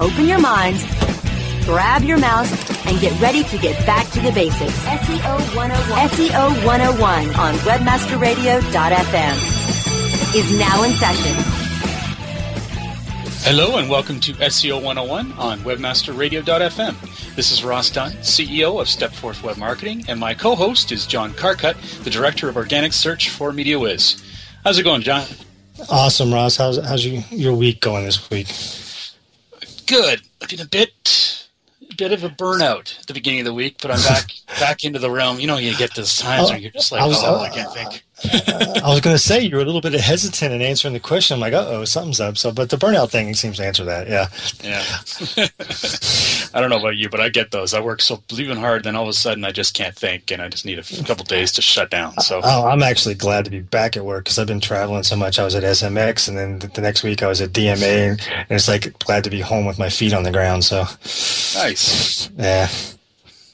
open your minds, grab your mouse, and get ready to get back to the basics. SEO 101. SEO 101 on webmasterradio.fm is now in session. Hello and welcome to SEO 101 on webmasterradio.fm. This is Ross Dunn, CEO of Stepforth Web Marketing, and my co-host is John Carcutt, the Director of Organic Search for MediaWhiz. How's it going, John? Awesome, Ross. How's how's you, your week going this week? Good. I've been a bit bit of a burnout at the beginning of the week, but I'm back back into the realm. You know, you get those times oh, where you're just like, I was- oh, I can't think. I was going to say you were a little bit hesitant in answering the question. I'm like, uh oh, something's up. So, but the burnout thing seems to answer that. Yeah. Yeah. I don't know about you, but I get those. I work so bleeding hard, then all of a sudden I just can't think, and I just need a couple days to shut down. So Oh, I'm actually glad to be back at work because I've been traveling so much. I was at SMX, and then the next week I was at DMA, and it's like glad to be home with my feet on the ground. So, nice. yeah.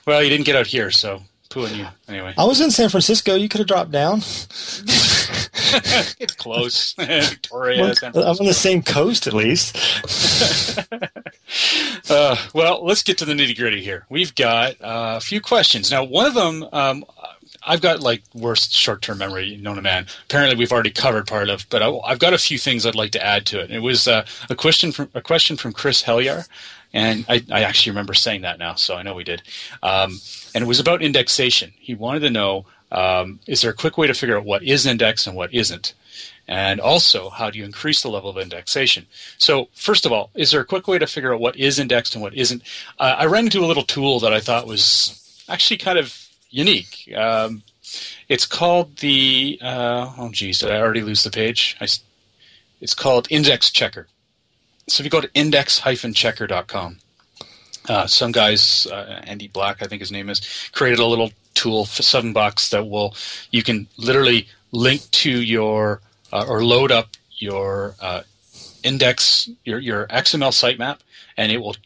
Well, you didn't get out here, so poo on you anyway. I was in San Francisco. You could have dropped down. it's close, Victoria. I'm on the same coast, at least. Uh, well, let's get to the nitty gritty here. We've got uh, a few questions. Now, one of them, um, I've got like worst short term memory known to man. Apparently, we've already covered part of, but I, I've got a few things I'd like to add to it. It was uh, a question from a question from Chris Helyar, and I, I actually remember saying that now, so I know we did. Um, and it was about indexation. He wanted to know: um, is there a quick way to figure out what is indexed and what isn't? And also, how do you increase the level of indexation? So, first of all, is there a quick way to figure out what is indexed and what isn't? Uh, I ran into a little tool that I thought was actually kind of unique. Um, it's called the, uh, oh geez, did I already lose the page? I it's called Index Checker. So if you go to index-checker.com, uh, some guys, uh, Andy Black, I think his name is, created a little tool for seven bucks that will, you can literally link to your, uh, or load up your uh, index, your, your XML sitemap, and it will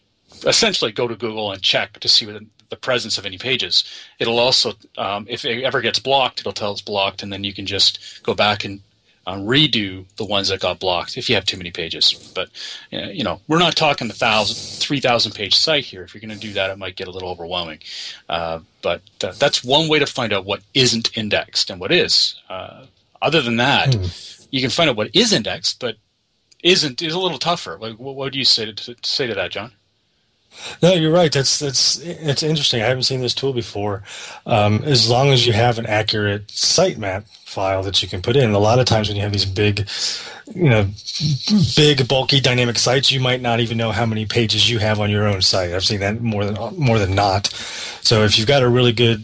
essentially go to Google and check to see the, the presence of any pages. It'll also, um, if it ever gets blocked, it'll tell it's blocked, and then you can just go back and uh, redo the ones that got blocked if you have too many pages. But you know, we're not talking a thousand, three thousand page site here. If you're going to do that, it might get a little overwhelming. Uh, but uh, that's one way to find out what isn't indexed and what is. Uh, other than that, you can find out what is indexed, but isn't is a little tougher. Like, what, what do you say to, to say to that, John? No, you're right. That's that's it's interesting. I haven't seen this tool before. Um, as long as you have an accurate sitemap file that you can put in, a lot of times when you have these big, you know, big bulky dynamic sites, you might not even know how many pages you have on your own site. I've seen that more than more than not. So if you've got a really good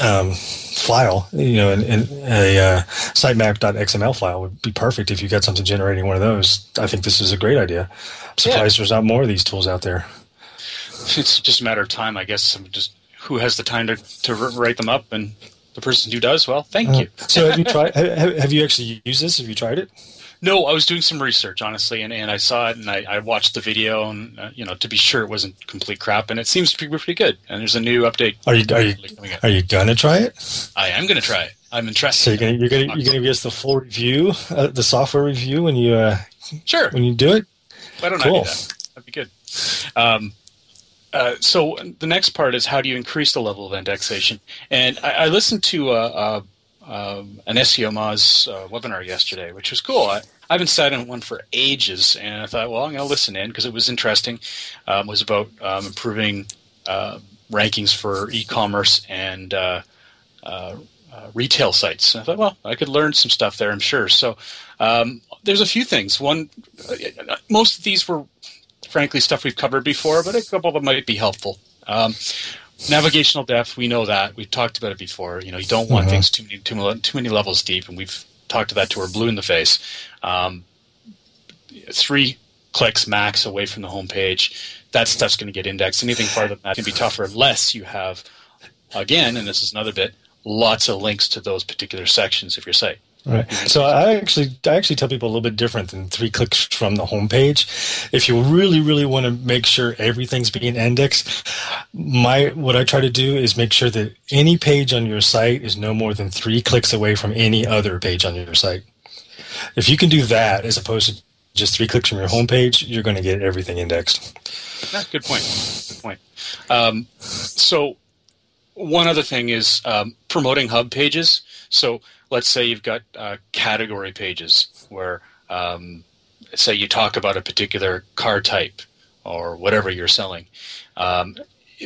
um, file, you know, and, and a uh, sitemap.xml file would be perfect if you got something generating one of those. I think this is a great idea. I'm surprised there's not more of these tools out there. It's just a matter of time, I guess. Just who has the time to to write them up, and the person who does, well, thank you. so have you tried? Have, have you actually used this? Have you tried it? No, I was doing some research, honestly, and, and I saw it and I, I watched the video, and uh, you know, to be sure it wasn't complete crap, and it seems to be pretty good. And there's a new update. Are you are you are you gonna try it? I am going to try it. I'm interested. So you're gonna you're gonna you're gonna give us the full review, uh, the software review when you uh, Sure. when you do it. Why don't I do that? That'd be good. Um, uh, so the next part is how do you increase the level of indexation? And I, I listened to uh, uh, um, an SEO Moz uh, webinar yesterday, which was cool. I, I haven't sat in one for ages, and I thought, well, I'm going to listen in because it was interesting. Um, it was about um, improving rankings for e-commerce and uh, retail sites. And I thought, well, I could learn some stuff there, I'm sure. So um, there's a few things. One, most of these were frankly stuff we've covered before, but a couple of them might be helpful. Um, navigational depth, we know that we've talked about it before. You know, you don't want Mhm. things too many, too many too many levels deep, and we've talked to that to our blue in the face. Um, three clicks max away from the home page, that stuff's going to get indexed. Anything farther than that can be tougher unless you have, again, and this is another bit, lots of links to those particular sections of your site. Right. So I actually I actually tell people a little bit different than three clicks from the home page. If you really really want to make sure everything's being indexed, my what I try to do is make sure that any page on your site is no more than three clicks away from any other page on your site. If you can do that as opposed to just three clicks from your home page, you're going to get everything indexed. Yeah, good point. Good point. Um, so one other thing is um, promoting hub pages. So let's say you've got uh, category pages where, um, say, you talk about a particular car type or whatever you're selling. Um,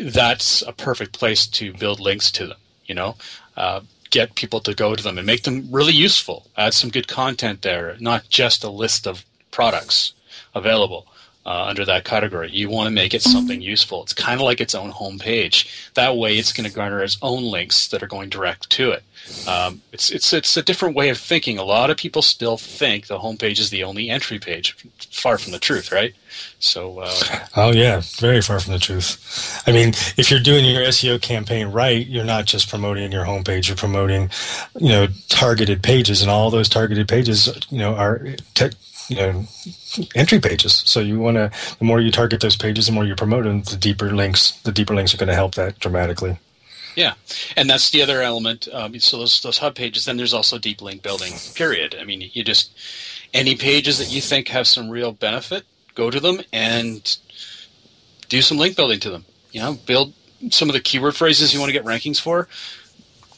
that's a perfect place to build links to them. You know, uh, get people to go to them and make them really useful. Add some good content there, not just a list of products available. Uh, under that category. You want to make it something useful. It's kind of like its own homepage. That way, it's going to garner its own links that are going direct to it. Um, it's it's it's a different way of thinking. A lot of people still think the homepage is the only entry page. Far from the truth, right? So. Uh, oh yeah, very far from the truth. I mean, if you're doing your SEO campaign right, you're not just promoting your homepage. You're promoting, you know, targeted pages, and all those targeted pages, you know, are. Te- you know entry pages so you want to the more you target those pages the more you promote them the deeper links the deeper links are going to help that dramatically yeah, and that's the other element. Um, so those those hub pages. Then there's also deep link building. Period. I mean, you just any pages that you think have some real benefit, go to them and do some link building to them. You know, build some of the keyword phrases you want to get rankings for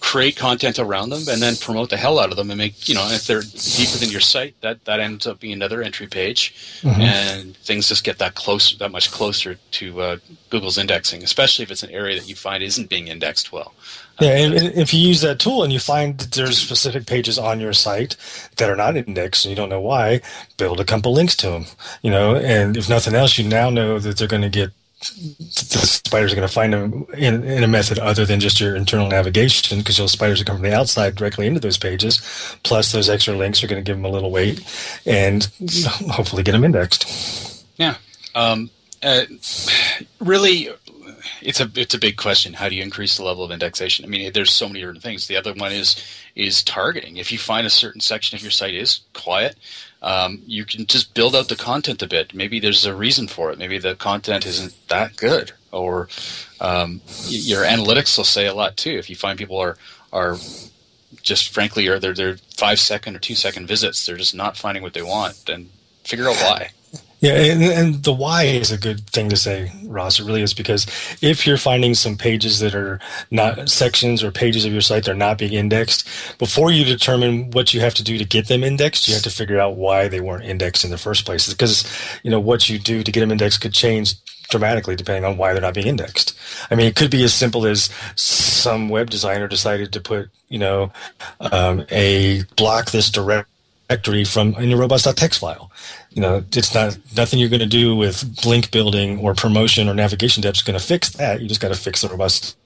create content around them and then promote the hell out of them and make you know if they're deep within your site that that ends up being another entry page mm-hmm. and things just get that close that much closer to uh, google's indexing especially if it's an area that you find isn't being indexed well yeah and if you use that tool and you find that there's specific pages on your site that are not indexed and you don't know why build a couple links to them you know and if nothing else you now know that they're going to get the spiders are going to find them in, in a method other than just your internal navigation because those spiders are coming from the outside directly into those pages. Plus, those extra links are going to give them a little weight and hopefully get them indexed. Yeah. Um, uh, really, it's a it's a big question. How do you increase the level of indexation? I mean, there's so many different things. The other one is is targeting. If you find a certain section of your site is quiet, um, you can just build out the content a bit. Maybe there's a reason for it. Maybe the content isn't that good, or um, your analytics will say a lot too. If you find people are are just frankly they're, they're five second or two second visits, they're just not finding what they want, then figure out why. Yeah, and, and, the why is a good thing to say, Ross. It really is because if you're finding some pages that are not sections or pages of your site that are not being indexed, before you determine what you have to do to get them indexed, you have to figure out why they weren't indexed in the first place. Because you know what you do to get them indexed could change dramatically depending on why they're not being indexed. I mean, it could be as simple as some web designer decided to put, you know, um, a block this directory from in your robots.txt file you know, it's not nothing you're going to do with link building or promotion or navigation depth is going to fix that. You just got to fix the robust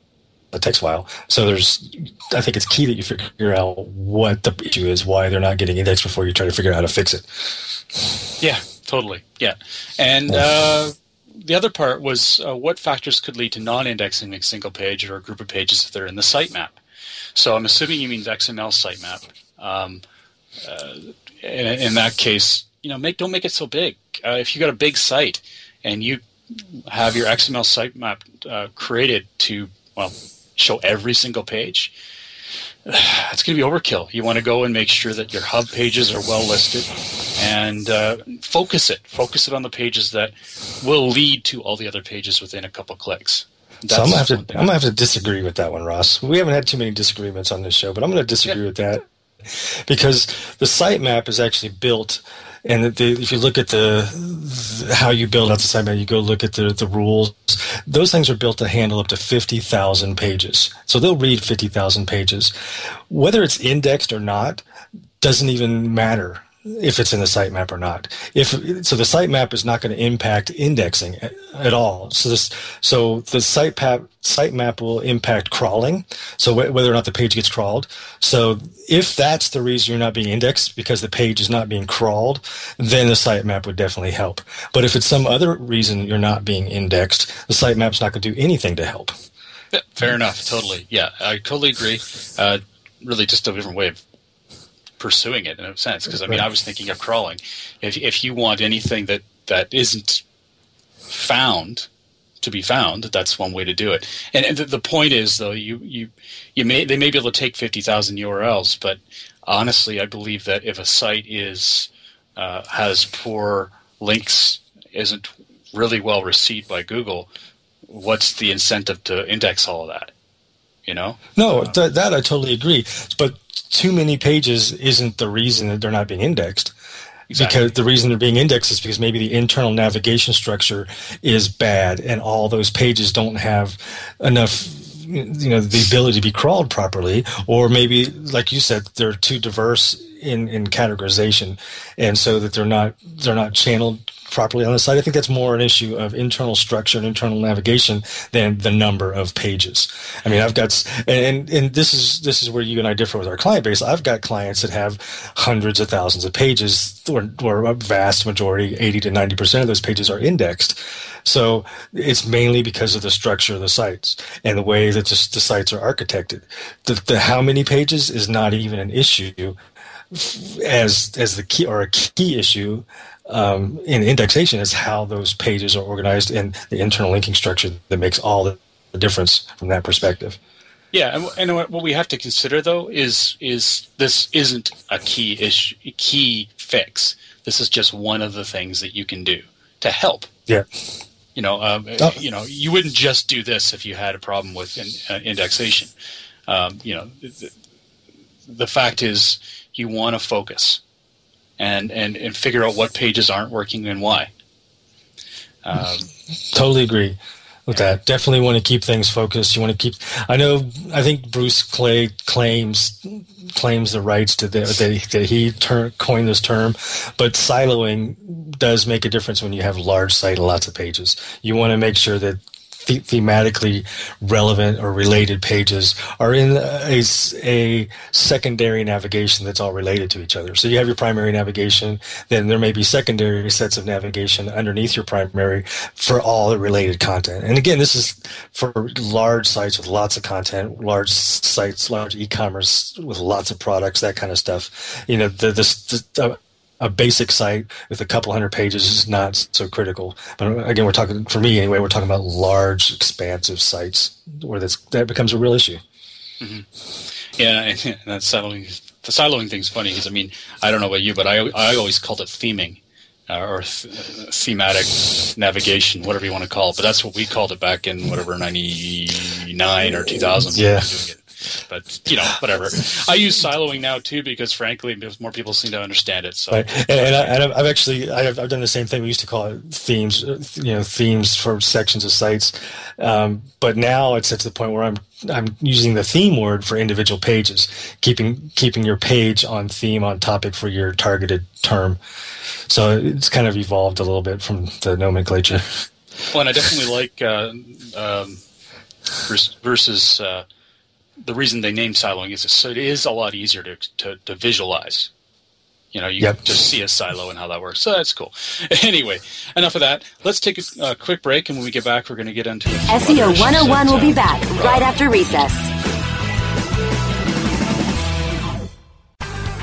the text file. So there's, I think it's key that you figure out what the issue is, why they're not getting indexed before you try to figure out how to fix it. Yeah, totally. Yeah, and uh, the other part was uh, what factors could lead to non-indexing a single page or a group of pages if they're in the sitemap. So I'm assuming you mean XML sitemap. Um, uh, in, in that case, you know, make don't make it so big. Uh, if you got a big site and you have your XML sitemap uh, created to well show every single page, it's going to be overkill. You want to go and make sure that your hub pages are well listed and uh, focus it. Focus it on the pages that will lead to all the other pages within a couple clicks. That's so I'm gonna have to I'm gonna have to disagree with that one, Ross. We haven't had too many disagreements on this show, but I'm gonna disagree yeah. with that because the sitemap is actually built and if you look at the, how you build out the sitemap, you go look at the the rules. Those things are built to handle up to fifty thousand pages, so they'll read fifty thousand pages. Whether it's indexed or not doesn't even matter if it's in the sitemap or not. If so, the sitemap is not going to impact indexing at, at, all. So this, so the sitemap sitemap will impact crawling. So wh- whether or not the page gets crawled. So if that's the reason you're not being indexed because the page is not being crawled, then the sitemap would definitely help. But if it's some other reason you're not being indexed, the sitemap's not going to do anything to help. Yeah, fair enough. Totally. Yeah, I totally agree. Uh, really, just a different way of pursuing it in a sense. Because I mean, I was thinking of crawling. If if you want anything that that isn't found to be found, that's one way to do it. And, and the, the, point is, though, you you you may they may be able to take fifty thousand URLs, but honestly, I believe that if a site is uh, has poor links, isn't really well received by Google, what's the incentive to index all of that? You know? No, th- that I totally agree. But too many pages isn't the reason that they're not being indexed. Exactly. Because the reason they're being indexed is because maybe the internal navigation structure is bad, and all those pages don't have enough you know the ability to be crawled properly or maybe like you said they're too diverse in in categorization and so that they're not they're not channeled properly on the site. I think that's more an issue of internal structure and internal navigation than the number of pages. I mean, I've got and and this is this is where you and I differ with our client base. I've got clients that have hundreds of thousands of pages, or, or a vast majority, eighty to ninety percent of those pages are indexed. So it's mainly because of the structure of the sites and the way that the, the sites are architected. The, the how many pages is not even an issue as as the key or a key issue um, in indexation is how those pages are organized and the internal linking structure that makes all the difference from that perspective. Yeah, and, and what we have to consider though is is this isn't a key issue, key fix. This is just one of the things that you can do to help. Yeah. You know, um, oh. you know, you wouldn't just do this if you had a problem with in, uh, indexation. Um, you know, the, the fact is, you want to focus and, and, and figure out what pages aren't working and why. Um, totally agree with that. Definitely want to keep things focused. You want to keep. I know. I think Bruce Clay claims claims the rights to the, that, that he ter- coined this term, but siloing does make a difference when you have large site and lots of pages. You want to make sure that the- thematically relevant or related pages are in a, a secondary navigation that's all related to each other. So you have your primary navigation, then there may be secondary sets of navigation underneath your primary for all the related content. And again, this is for large sites with lots of content, large sites, large e-commerce with lots of products, that kind of stuff. You know, the, this, the, uh, a basic site with a couple hundred pages is not so critical. But again, we're talking for me anyway. We're talking about large, expansive sites where that's, that becomes a real issue. Mm-hmm. Yeah, and that's siloing. The siloing thing's funny because I mean I don't know about you, but I I always called it theming. Uh, or th- thematic navigation, whatever you want to call it. But that's what we called it back in whatever ninety nine or two thousand. Yeah. But you know, whatever. I use siloing now too because, frankly, more people seem to understand it. So, right. and, and, I, have actually I've, I've, done the same thing. We used to call it themes, you know, themes for sections of sites. Um, but now it's at the point where I'm I'm using the theme word for individual pages, keeping keeping your page on theme on topic for your targeted term. So it's kind of evolved a little bit from the nomenclature. Well, and I definitely like uh, um, versus. Uh, the reason they named siloing is so it is a lot easier to, to, to visualize. You know, you yep. just see a silo and how that works. So that's cool. Anyway, enough of that. Let's take a, a quick break, and when we get back, we're going to get into SEO 101 will be back right after recess.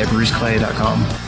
at bruceclay.com.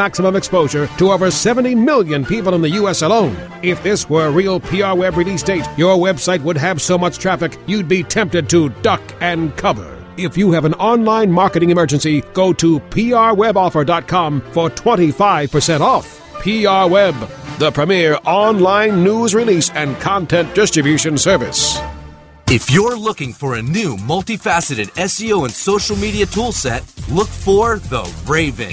maximum exposure to over 70 million people in the U.S. alone. If this were a real PR Web release date, your website would have so much traffic you'd be tempted to duck and cover. If you have an online marketing emergency, go to prweboffer.com for 25% off. PR Web, the premier online news release and content distribution service. If you're looking for a new multifaceted SEO and social media toolset, look for the Raven.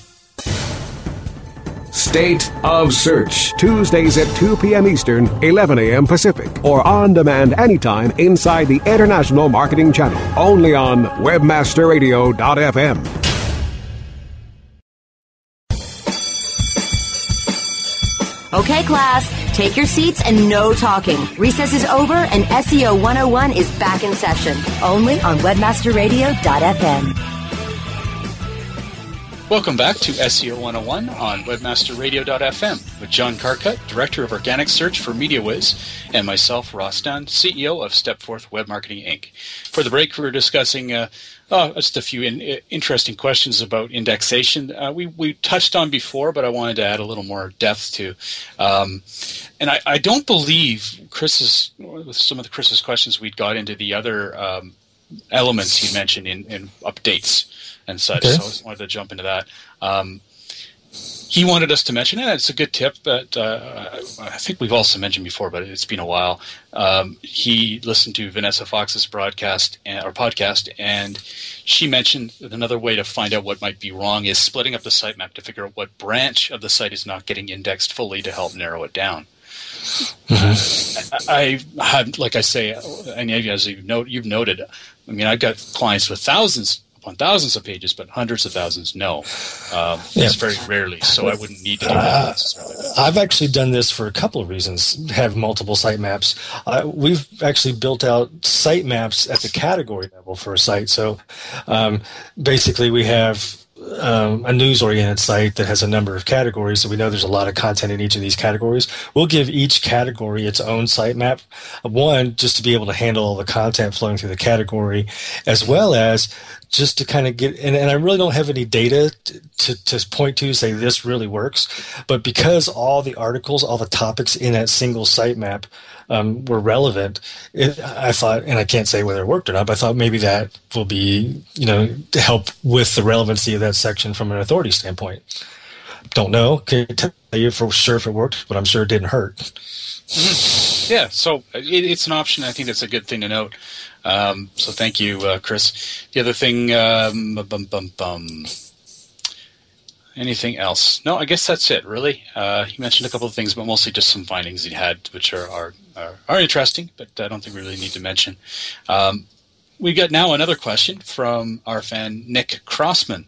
State of Search, Tuesdays at 2 p.m. Eastern, 11 a.m. Pacific, or on demand anytime inside the International Marketing Channel, only on WebmasterRadio.fm. Okay, class, take your seats and no talking. Recess is over and SEO 101 is back in session, only on WebmasterRadio.fm. Welcome back to SEO 101 on WebmasterRadio.fm with John Carcutt, Director of Organic Search for MediaWhiz, and myself, Ross Dunn, CEO of Stepforth Web Marketing Inc. For the break, we were discussing uh, oh, just a few in, interesting questions about indexation. Uh, we, we touched on before, but I wanted to add a little more depth to. Um, and I, I don't believe Chris's, with some of the Chris's questions, we'd got into the other um, elements he mentioned in, in updates and such. Okay. So I just wanted to jump into that. Um, he wanted us to mention it. It's a good tip, but uh, I think we've also mentioned before, but it's been a while. Um, he listened to Vanessa Fox's broadcast and, or podcast, and she mentioned another way to find out what might be wrong is splitting up the sitemap to figure out what branch of the site is not getting indexed fully to help narrow it down. Mm-hmm. I, I had, like I say, and as you've, note, you've noted, I mean, I've got clients with thousands upon thousands of pages, but hundreds of thousands, no. Um, yeah. It's very rarely, so I wouldn't need to do that uh, I've actually done this for a couple of reasons, have multiple sitemaps. Uh, we've actually built out sitemaps at the category level for a site. So um, basically, we have um, a news oriented site that has a number of categories, so we know there's a lot of content in each of these categories. We'll give each category its own sitemap. One, just to be able to handle all the content flowing through the category, as well as just to kind of get and, and I really don't have any data to, to point to say this really works, but because all the articles, all the topics in that single sitemap um, were relevant, it, I thought, and I can't say whether it worked or not, but I thought maybe that will be, you know, to help with the relevancy of that section from an authority standpoint. Don't know. Can tell you for sure if it worked, but I'm sure it didn't hurt. Yeah, so it, it's an option. I think that's a good thing to note. Um, so thank you, uh, Chris. The other thing, um, bum, bum, bum. Anything else? No, I guess that's it. Really, uh, he mentioned a couple of things, but mostly just some findings he had, which are are, are, are interesting, but I don't think we really need to mention. Um, we got now another question from our fan Nick Crossman,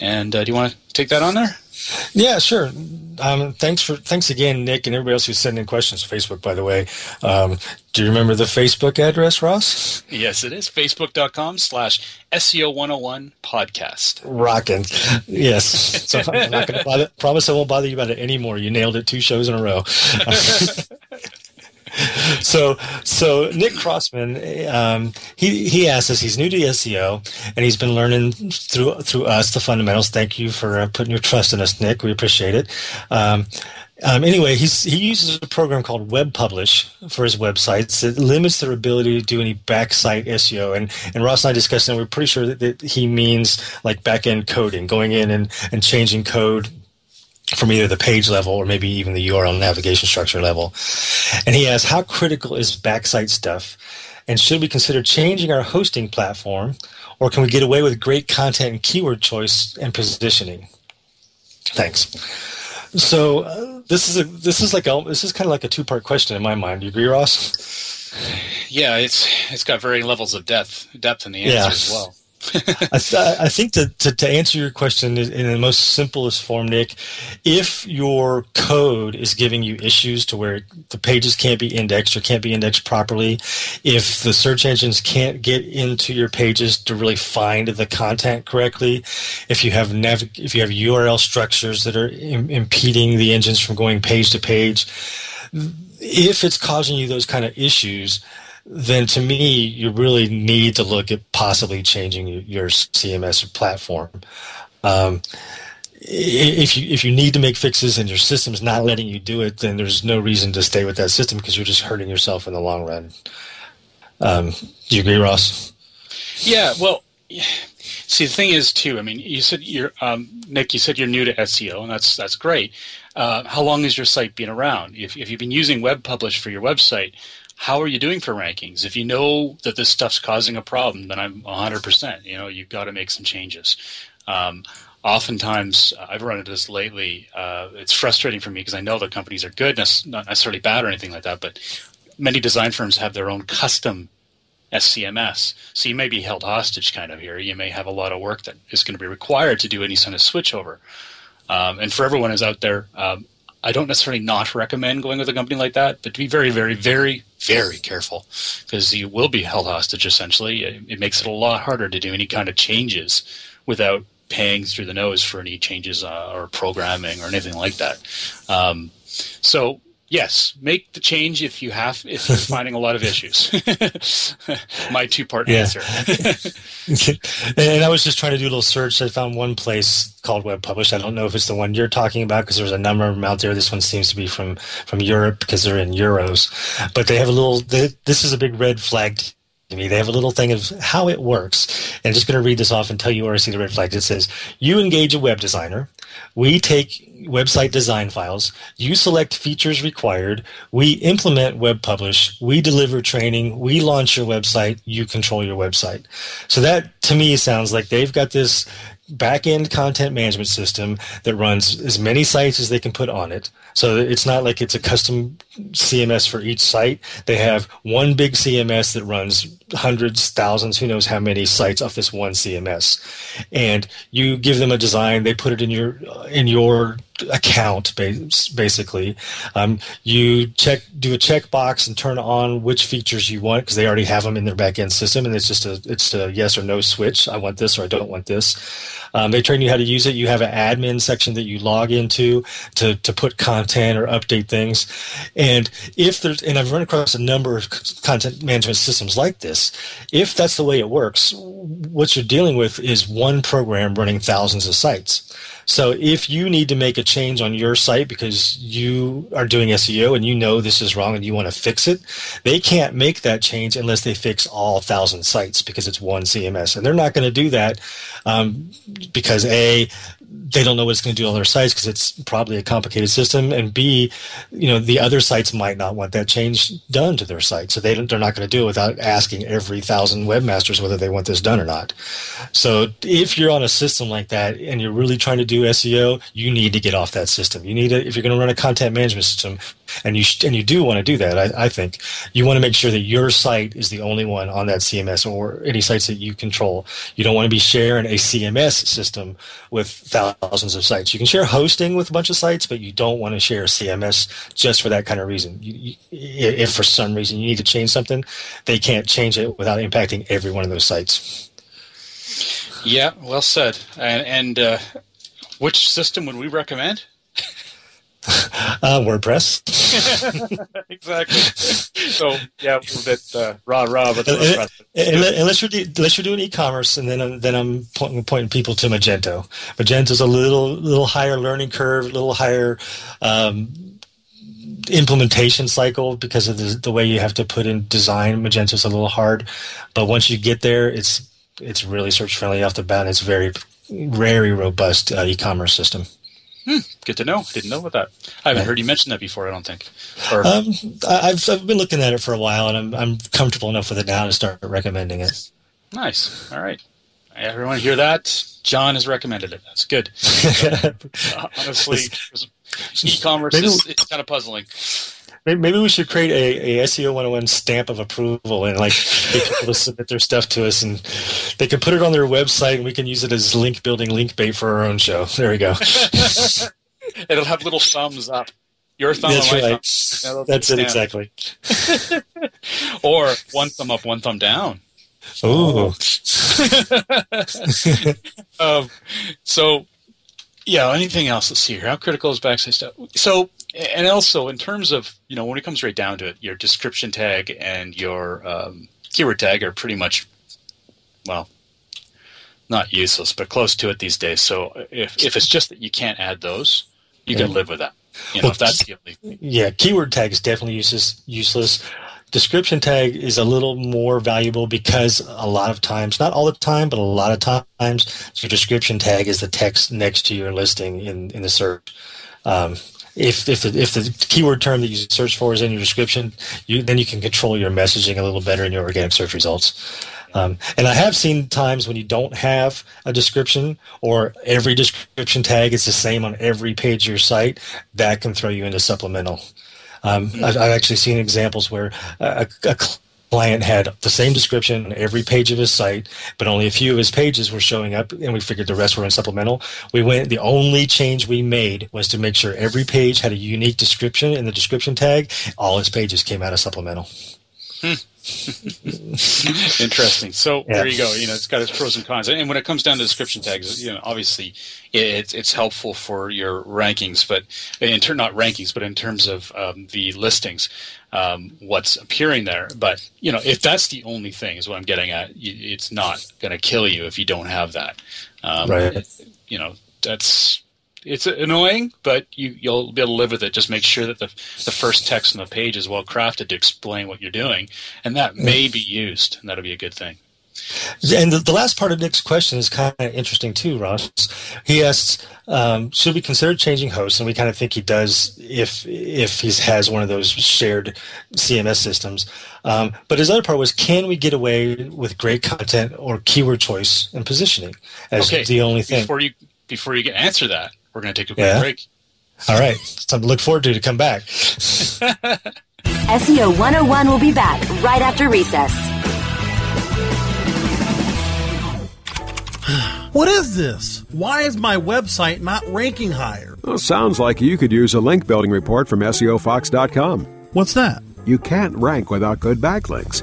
and uh, do you want to take that on there? Yeah, sure. Um, thanks for thanks again, Nick, and everybody else who's sending questions. Facebook, by the way. Um, do you remember the Facebook address, Ross? Yes, it is facebook.com slash SEO101 podcast. Rocking. Yes. So I'm not going to bother. Promise I won't bother you about it anymore. You nailed it two shows in a row. so so Nick Crossman, um, he he asked us. He's new to SEO, and he's been learning through through us the fundamentals. Thank you for uh, putting your trust in us, Nick. We appreciate it. Um, um, anyway, he's, he uses a program called Web Publish for his websites. It limits their ability to do any backsite SEO. And, and Ross and I discussed, and we're pretty sure that, that he means like back end coding, going in and, and changing code from either the page level or maybe even the URL navigation structure level. And he asks, how critical is backsite stuff? And should we consider changing our hosting platform or can we get away with great content and keyword choice and positioning? Thanks. So uh, this is a this is like a this is kind of like a two part question in my mind. Do you agree, Ross? Yeah, it's it's got varying levels of depth depth in the answer yeah. as well. I, th- I, think that to, to, answer your question in the most simplest form, Nick, if your code is giving you issues to where the pages can't be indexed or can't be indexed properly, if the search engines can't get into your pages to really find the content correctly, if you have nav- if you have URL structures that are Im- impeding the engines from going page to page, if it's causing you those kind of issues, then to me, you really need to look at possibly changing your CMS platform. Um, if you if you need to make fixes and your system's not letting you do it, then there's no reason to stay with that system because you're just hurting yourself in the long run. Um, do you agree, Ross? Yeah. Well, see, the thing is too. I mean, you said you're um, Nick. You said you're new to SEO, and that's that's great. Uh, how long has your site been around? If, if you've been using Web Publish for your website, how are you doing for rankings? If you know that this stuff's causing a problem, then I'm 100%. You know, you've got to make some changes. Um, oftentimes, I've run into this lately. Uh, it's frustrating for me because I know the companies are good, not necessarily bad or anything like that, but many design firms have their own custom SCMS. So you may be held hostage kind of here. You may have a lot of work that is going to be required to do any kind of switchover. Um, and for everyone who's out there, um, I don't necessarily not recommend going with a company like that, but to be very, very, very, very careful because you will be held hostage essentially. It, it, makes it a lot harder to do any kind of changes without paying through the nose for any changes uh, or programming or anything like that. Um, so yes, make the change if you have if you're finding a lot of issues. My two part answer. and I was just trying to do a little search. I found one place called Web Publish. I don't know if it's the one you're talking about because there's a number of them out there. This one seems to be from from Europe because they're in euros, but they have a little. They, this is a big red flag to me. They have a little thing of how it works. And I'm just going to read this off and tell you where I see the red flags. It says, You engage a web designer. We take website design files. You select features required. We implement web publish. We deliver training. We launch your website. You control your website. So that to me sounds like they've got this back-end content management system that runs as many sites as they can put on it. So it's not like it's a custom CMS for each site. They have one big CMS that runs hundreds, thousands, who knows how many sites off this one CMS. And you give them a design, they put it in your in your account basically. Um, you check do a checkbox and turn on which features you want because they already have them in their backend system, and it's just a it's a yes or no switch. I want this or I don't want this. Um, they train you how to use it. You have an admin section that you log into to, to put content or update things. And if there's, and I've run across a number of content management systems like this. If that's the way it works, what you're dealing with is one program running thousands of sites. So if you need to make a change on your site because you are doing SEO and you know this is wrong and you want to fix it, they can't make that change unless they fix all thousand sites because it's one CMS. And they're not going to do that um, because A, they don't know what it's going to do on their sites because it's probably a complicated system, and B, you know, the other sites might not want that change done to their site, so they they're not going to do it without asking every thousand webmasters whether they want this done or not. So if you're on a system like that and you're really trying to do SEO, you need to get off that system. You need to if you're going to run a content management system, and you and you do want to do that. I, I think you want to make sure that your site is the only one on that CMS or any sites that you control. You don't want to be sharing a CMS system with thousands of sites. You can share hosting with a bunch of sites, but you don't want to share CMS just for that kind of reason. You, you, if for some reason you need to change something, they can't change it without impacting every one of those sites. Yeah, well said. And, and uh, which system would we recommend? Uh, WordPress. exactly. So yeah, a bit uh, rah rah, but unless you're unless you're doing e-commerce, and then I'm, then I'm pointing, pointing people to Magento. Magento's a little little higher learning curve, a little higher um, implementation cycle because of the, the way you have to put in design. Magento's a little hard, but once you get there, it's it's really search friendly off the bat. It's very very robust uh, e-commerce system. Hmm, good to know. I Didn't know about that. I haven't heard you mention that before. I don't think. Or, um, I've I've been looking at it for a while, and I'm I'm comfortable enough with it now to start recommending it. Nice. All right. Everyone hear that? John has recommended it. That's good. honestly, e-commerce is it's kind of puzzling. Maybe we should create a, a SEO 101 stamp of approval and like get people to submit their stuff to us, and they can put it on their website, and we can use it as link building, link bait for our own show. There we go. It'll have little thumbs up. Your thumb That's right. Yeah, That's it exactly. or one thumb up, one thumb down. Oh. um, so, yeah. Anything else? Let's see here. How critical is backside stuff? So, and also in terms of you know when it comes right down to it, your description tag and your um, keyword tag are pretty much well not useless, but close to it these days. So if if it's just that you can't add those, you can live with that. You know, well, if that's the only thing. yeah, keyword tag is definitely useless. Useless. Description tag is a little more valuable because a lot of times, not all the time, but a lot of times, your description tag is the text next to your listing in in the search. Um, if if the, if the keyword term that you search for is in your description, you then you can control your messaging a little better in your organic search results. Um, and I have seen times when you don't have a description or every description tag is the same on every page of your site. That can throw you into supplemental. Um. I've, I've, actually seen examples where a, a client had the same description on every page of his site, but only a few of his pages were showing up, and we figured the rest were in supplemental. We went. The only change we made was to make sure every page had a unique description in the description tag. All his pages came out of supplemental. Hmm. Interesting. So yeah. there you go. You know, it's got its pros and cons. And when it comes down to description tags, you know, obviously it's it's helpful for your rankings, but in turn not rankings, but in terms of um, the listings, um, what's appearing there. But you know, if that's the only thing, is what I'm getting at. It's not going to kill you if you don't have that. Um, right. You know, that's it's annoying, but you you'll be able to live with it. Just make sure that the the first text on the page is well crafted to explain what you're doing, and that may be used, and that'll be a good thing. And the, the last part of Nick's question is kind of interesting too, Ross. He asks, um, "Should we consider changing hosts?" And we kind of think he does if if he has one of those shared CMS systems. Um, but his other part was, can we get away with great content or keyword choice and positioning as okay. the only thing? Before you before you get answer that, we're going to take a quick yeah. break. All right. time to look forward to to come back. SEO 101 will be back right after recess. What is this? Why is my website not ranking higher? Well, sounds like you could use a link building report from SEOFox.com. What's that? You can't rank without good backlinks.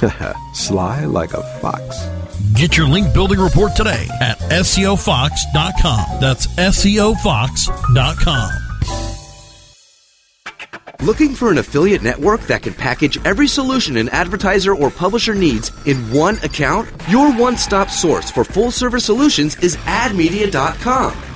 sly like a fox. Get your link building report today at SEOFox.com. That's SEOFox.com. Looking for an affiliate network that can package every solution an advertiser or publisher needs in one account? Your one stop source for full service solutions is AdMedia.com.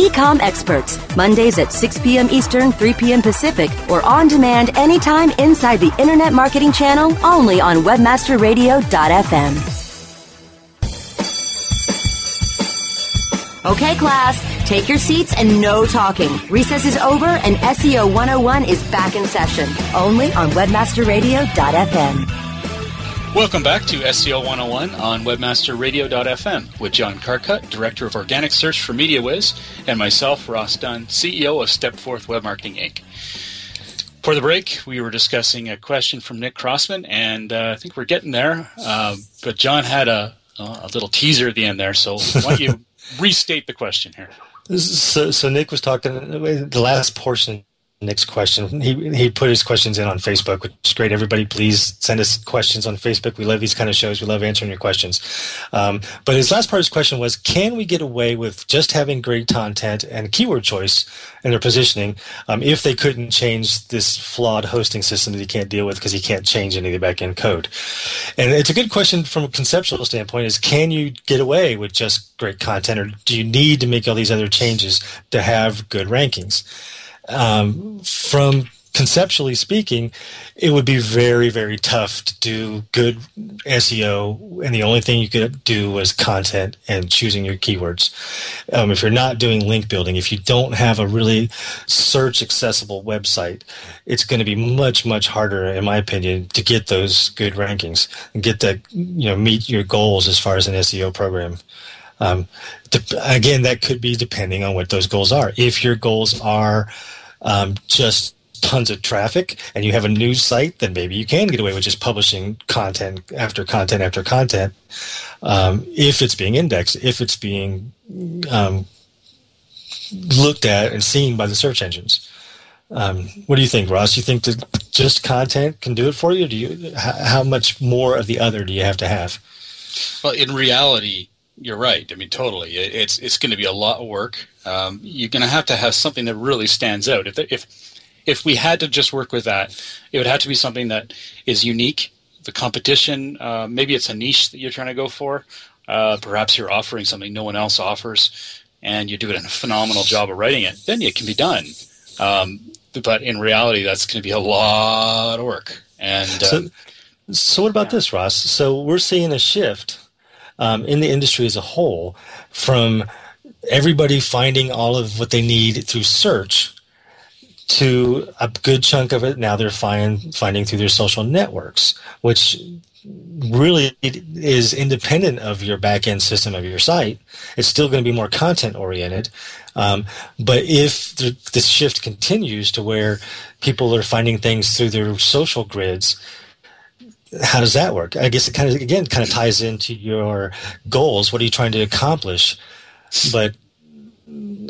Ecom Experts, Mondays at 6 p.m. Eastern, 3 p.m. Pacific, or on demand anytime inside the Internet Marketing Channel only on WebmasterRadio.fm. Okay, class, take your seats and no talking. Recess is over and SEO 101 is back in session only on WebmasterRadio.fm. Welcome back to SEO 101 on WebmasterRadio.fm with John Carcutt, Director of Organic Search for MediaWhiz, and myself, Ross Dunn, CEO of Stepforth Web Marketing Inc. For the break, we were discussing a question from Nick Crossman, and uh, I think we're getting there. Uh, but John had a, a little teaser at the end there, so why don't you restate the question here? So, so Nick was talking the last portion Nick's question. He he put his questions in on Facebook, which is great. Everybody, please send us questions on Facebook. We love these kind of shows. We love answering your questions. Um, but his last part of his question was: Can we get away with just having great content and keyword choice in their positioning um, if they couldn't change this flawed hosting system that he can't deal with because he can't change any of the backend code? And it's a good question from a conceptual standpoint: Is can you get away with just great content, or do you need to make all these other changes to have good rankings? Um, from conceptually speaking, it would be very, very tough to do good SEO, and the only thing you could do was content and choosing your keywords. Um, if you're not doing link building, if you don't have a really search accessible website, it's going to be much, much harder, in my opinion, to get those good rankings and get that, you know, meet your goals as far as an SEO program. Um, again, that could be depending on what those goals are. If your goals are um, just tons of traffic and you have a news site, then maybe you can get away with just publishing content after content after content. Um, if it's being indexed, if it's being um, looked at and seen by the search engines. Um, what do you think, Ross? You think that just content can do it for you? do you how much more of the other do you have to have? Well, in reality, you're right. I mean, totally. It's it's going to be a lot of work. Um, you're going to have to have something that really stands out. If if if we had to just work with that, it would have to be something that is unique. The competition, uh, maybe it's a niche that you're trying to go for. Uh, perhaps you're offering something no one else offers, and you do a phenomenal job of writing it. Then it can be done. Um, but in reality, that's going to be a lot of work. And uh, so, so what about yeah. this, Ross? So we're seeing a shift um, in the industry as a whole from everybody finding all of what they need through search to a good chunk of it now they're find, finding through their social networks, which really is independent of your back end system of your site. It's still going to be more content oriented. Um, but if the, this shift continues to where people are finding things through their social grids, how does that work? I guess it kind of again kind of ties into your goals. What are you trying to accomplish? But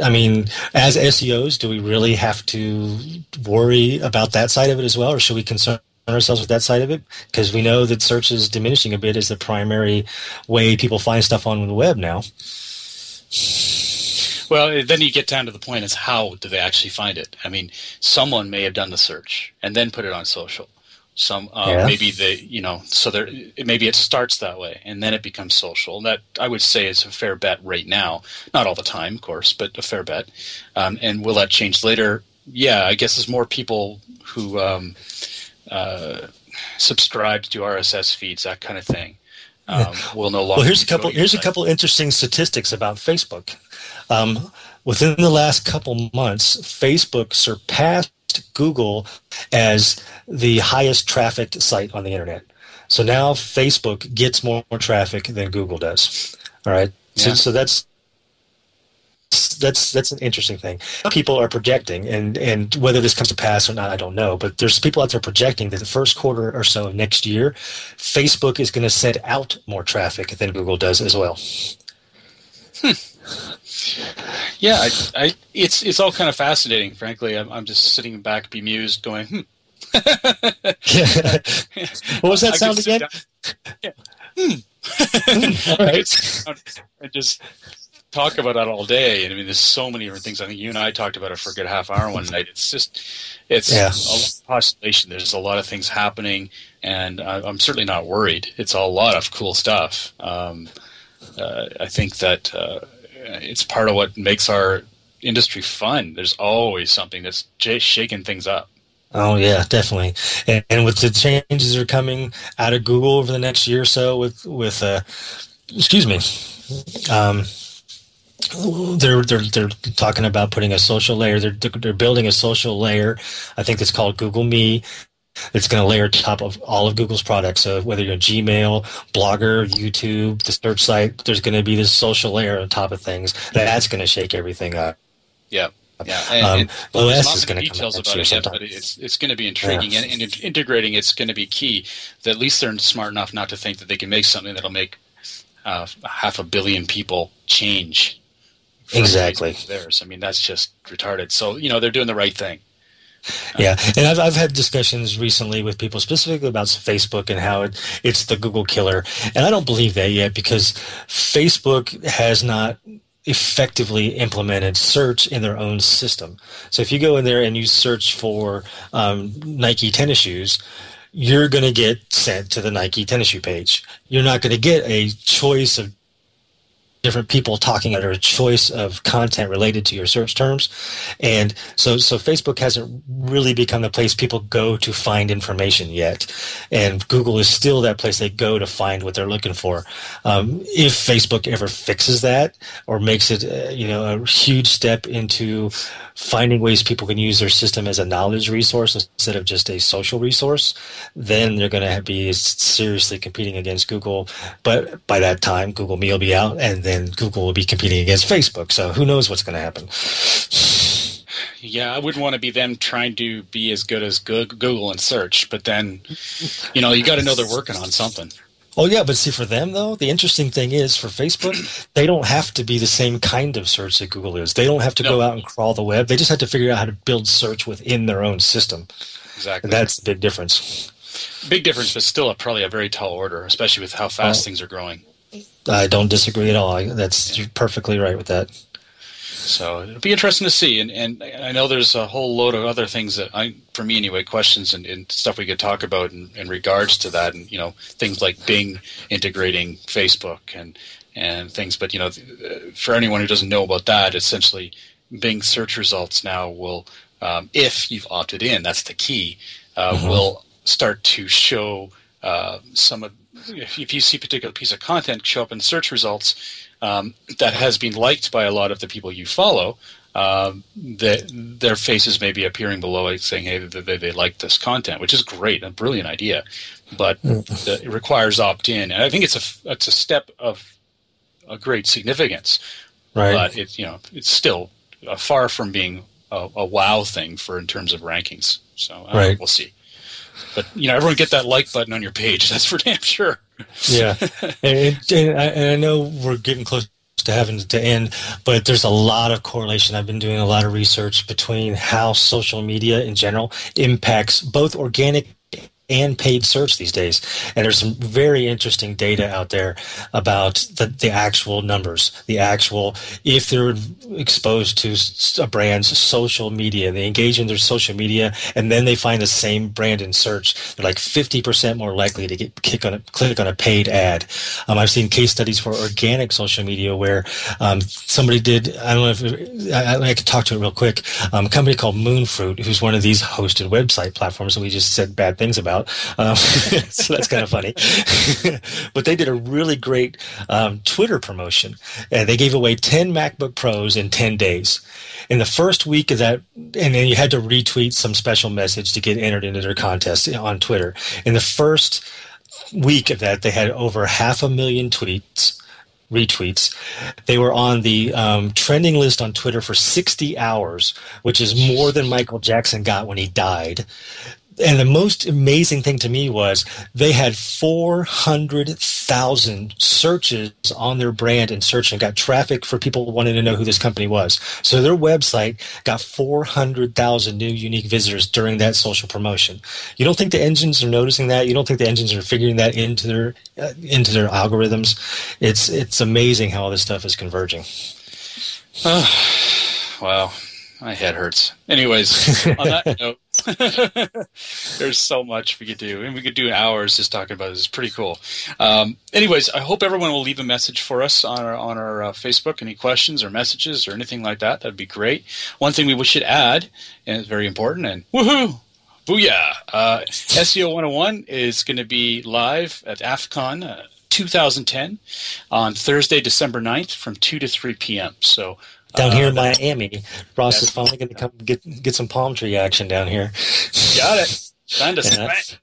I mean, as SEOs, do we really have to worry about that side of it as well, or should we concern ourselves with that side of it? Because we know that search is diminishing a bit as the primary way people find stuff on the web now. Well, then you get down to the point: is how do they actually find it? I mean, someone may have done the search and then put it on social some uh, yeah. maybe they you know so there maybe it starts that way and then it becomes social. And that i would say is a fair bet right now. Not all the time of course but a fair bet. Um, and will that change later? Yeah i guess as more people who um, uh, subscribe to rss feeds that kind of thing um, will no longer well here's a couple here's a couple interesting statistics about facebook. Um, within the last couple months facebook surpassed Google as the highest trafficked site on the internet. So now Facebook gets more, more traffic than Google does. All right. Yeah. So, so that's that's that's an interesting thing. People are projecting, and and whether this comes to pass or not, I don't know. But there's people out there projecting that the first quarter or so of next year, Facebook is going to send out more traffic than Google does as well. Hmm. Yeah, I, I, it's it's all kind of fascinating. Frankly, I'm, I'm just sitting back, bemused, going, "Hmm." what was that sound again? Yeah. Hmm. all right. and just talk about that all day. And I mean, there's so many different things. I think you and I talked about it for a good half hour one night. It's just, it's Yeah. a lot of postulation. There's a lot of things happening, and I, I'm certainly not worried. It's a lot of cool stuff. Um, uh, I think that uh, it's part of what makes our industry fun. There's always something that's shaking things up. Oh yeah, definitely. And, and with the changes that are coming out of Google over the next year or so, with with uh, excuse me, um, they're they're they're talking about putting a social layer. They're they're building a social layer. I think it's called Google Me. It's going to layer top of all of Google's products. So whether you're Gmail, Blogger, YouTube, the search site, there's going to be this social layer on top of things. That's going to shake everything up. Yeah. Yeah, and, Um, and OS there's is gonna come details about it yet, but it's it's going to be intriguing, and, and in- integrating it's going to be key. That at least they're smart enough not to think that they can make something that'll make uh, half a billion people change. Exactly. Theirs. I mean, that's just retarded. So you know they're doing the right thing. Yeah, and I've I've had discussions recently with people specifically about Facebook and how it, it's the Google killer, and I don't believe that yet because Facebook has not effectively implemented search in their own system. So if you go in there and you search for um, Nike tennis shoes, you're going to get sent to the Nike tennis shoe page. You're not going to get a choice of different people talking under a choice of content related to your search terms. And so so facebook hasn't really become the place people go to find information yet. And google is still that place they go to find what they're looking for. Um, if facebook ever fixes that or makes it uh, you know a huge step into finding ways people can use their system as a knowledge resource instead of just a social resource then they're going to be seriously competing against google. But by that time google me will be out and then google will be competing against facebook so who knows what's going to happen Yeah, I wouldn't want to be them trying to be as good as Google and search, but then you know you got to know they're working on something. Oh yeah, but see for them though, the interesting thing is for Facebook, they don't have to be the same kind of search that Google is. They don't have to go out and crawl the web. They just have to figure out how to build search within their own system. Exactly. And that's the big difference. Big difference, but still a, probably a very tall order, especially with how fast Oh. things are growing. I don't disagree at all. I, that's you're perfectly right with that. So it'll be interesting to see, and and I know there's a whole load of other things that I, for me anyway, questions and, and stuff we could talk about in, in regards to that, and you know things like Bing integrating Facebook and and things. But you know, for anyone who doesn't know about that, essentially Bing search results now will, um, if you've opted in, that's the key, uh, will start to show uh, some of. If if you see a particular piece of content show up in search results, um, that has been liked by a lot of the people you follow, um, that their faces may be appearing below it saying, hey, they, they, they like this content, which is great, a brilliant idea. But the, it requires opt in. And I think it's a, it's a step of a great significance. Right. But it's, you know, it's still far from being a, a wow thing for in terms of rankings. So uh, Right. we'll see. But, you know, everyone get that like button on your page. That's for damn sure. yeah, and, and, I, and I know we're getting close to having to end, but there's a lot of correlation. I've been doing a lot of research between how social media in general impacts both organic and paid search these days. And there's some very interesting data out there about the, the actual numbers, the actual, if they're exposed to a brand's social media, they engage in their social media, and then they find the same brand in search, they're like 50% more likely to get click on a, click on a paid ad. Um, I've seen case studies for organic social media where um, somebody did, I don't know if, I, I can talk to it real quick, um, a company called Moonfruit, who's one of these hosted website platforms that we just said bad things about. Um, so that's kind of funny. but they did a really great um, Twitter promotion. And they gave away 10 MacBook Pros in 10 days. In the first week of that, and then you had to retweet some special message to get entered into their contest on Twitter. In the first week of that, they had over half a million tweets retweets. They were on the um, trending list on Twitter for 60 hours, which is more than Michael Jackson got when he died and the most amazing thing to me was they had 400,000 searches on their brand and search and got traffic for people wanting to know who this company was. So their website got 400,000 new unique visitors during that social promotion. You don't think the engines are noticing that? You don't think the engines are figuring that into their uh, into their algorithms? It's it's amazing how all this stuff is converging. wow, my head hurts. Anyways, on that note, There's so much we could do, and we could do hours just talking about this. It's pretty cool. Um, anyways, I hope everyone will leave a message for us on our on our uh, Facebook. Any questions or messages or anything like that? That'd be great. One thing we should add, and it's very important, and woohoo! Booyah! Uh, SEO 101 is going to be live at AFCON uh, 2010 on Thursday, December 9th from 2 to 3 p.m. So down uh, here in uh, Miami. Ross is finally going to come get get some palm tree action down here. Got it. Kind of sweat.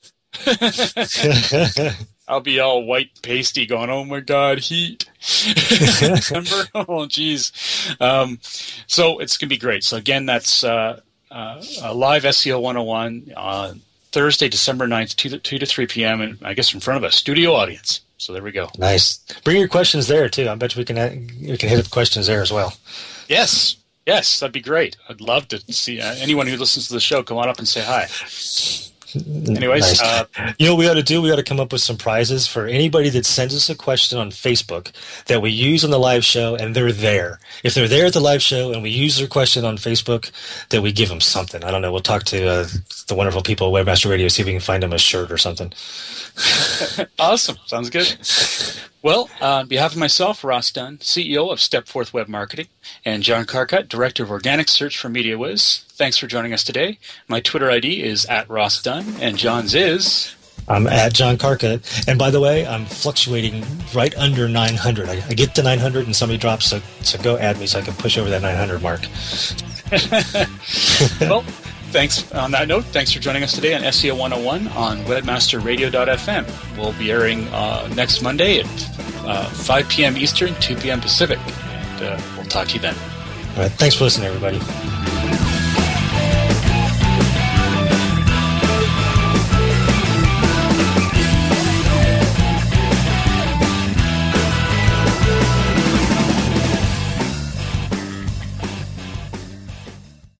I'll be all white pasty going, oh my God, heat. Remember? Oh, geez. Um, so it's going to be great. So, again, that's uh, uh, live SEO 101 on Thursday, December 9th, 2 to, 2 to 3 p.m., and I guess in front of a studio audience. So there we go. Nice. Bring your questions there too. I bet we can we can hit up questions there as well. Yes, yes, that'd be great. I'd love to see uh, anyone who listens to the show come on up and say hi. Anyways, nice. uh, you know what we ought to do? We ought to come up with some prizes for anybody that sends us a question on Facebook that we use on the live show, and they're there. If they're there at the live show and we use their question on Facebook, that we give them something. I don't know. We'll talk to uh, the wonderful people at Webmaster Radio, see if we can find them a shirt or something. awesome. Sounds good. Well, uh, on behalf of myself, Ross Dunn, CEO of Stepforth Web Marketing, and John Carcutt, Director of Organic Search for MediaWhiz, thanks for joining us today. My Twitter ID is at Ross Dunn, and John's is. I'm at John Carcutt. And by the way, I'm fluctuating right under 900. I, I get to 900 and somebody drops, so, so go add me so I can push over that 900 mark. well, thanks on that note. Thanks for joining us today on SEO 101 on webmasterradio.fm. We'll be airing uh, next Monday at uh, 5 p.m. Eastern, 2 p.m. Pacific. And, uh, we'll talk to you then. All right. Thanks for listening, everybody.